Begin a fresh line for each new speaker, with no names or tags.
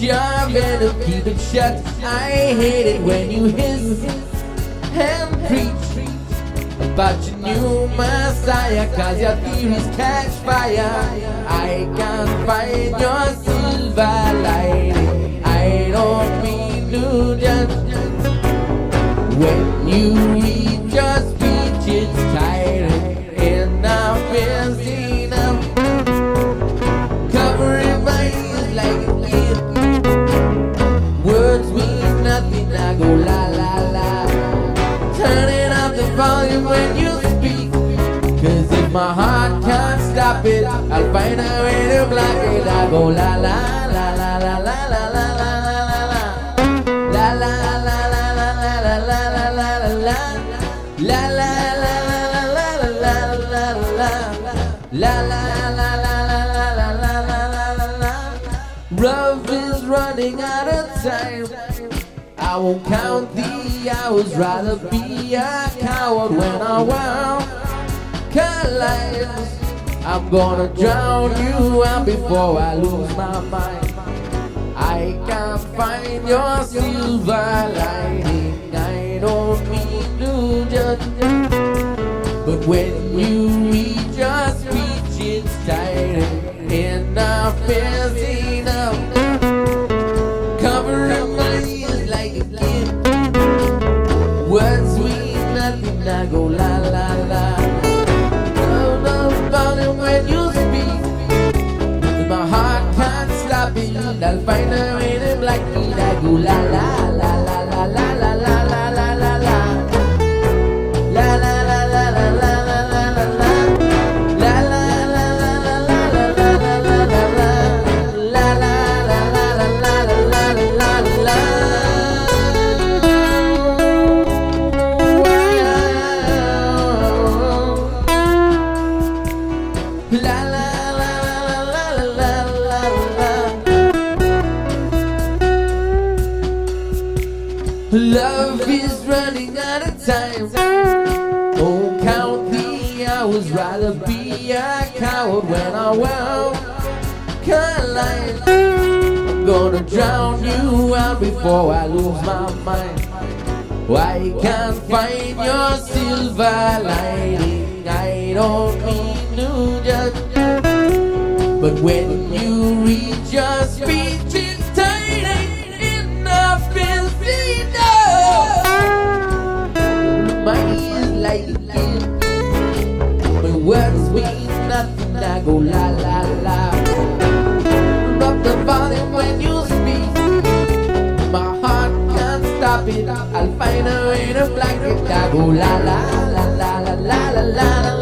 Your keep it shut. I hate it when you hiss and preach about your new messiah, cause your theories catch fire. I can't find your when you speak. Cause if my heart can't stop it, I'll find a way to block it. I go la la la la la la la la la la la. La la la la la la la la la la la la. La la la la la la la la la la. La la. Love is running out of time. I won't count the hours, rather be a coward when I want collide. I'm gonna drown you out before I lose my mind. I can't find your silver lining. I don't mean to judge, but when I'll find a way to black me like ooh la la. Love is running out of time. Don't count the hours, rather be a coward when I will collide. I'm gonna drown you out before I lose my mind. I can't find your silver lining. I don't mean to judge, but when you read your speech, stop it. I'll find a way to block it. Go la la la la la la la la.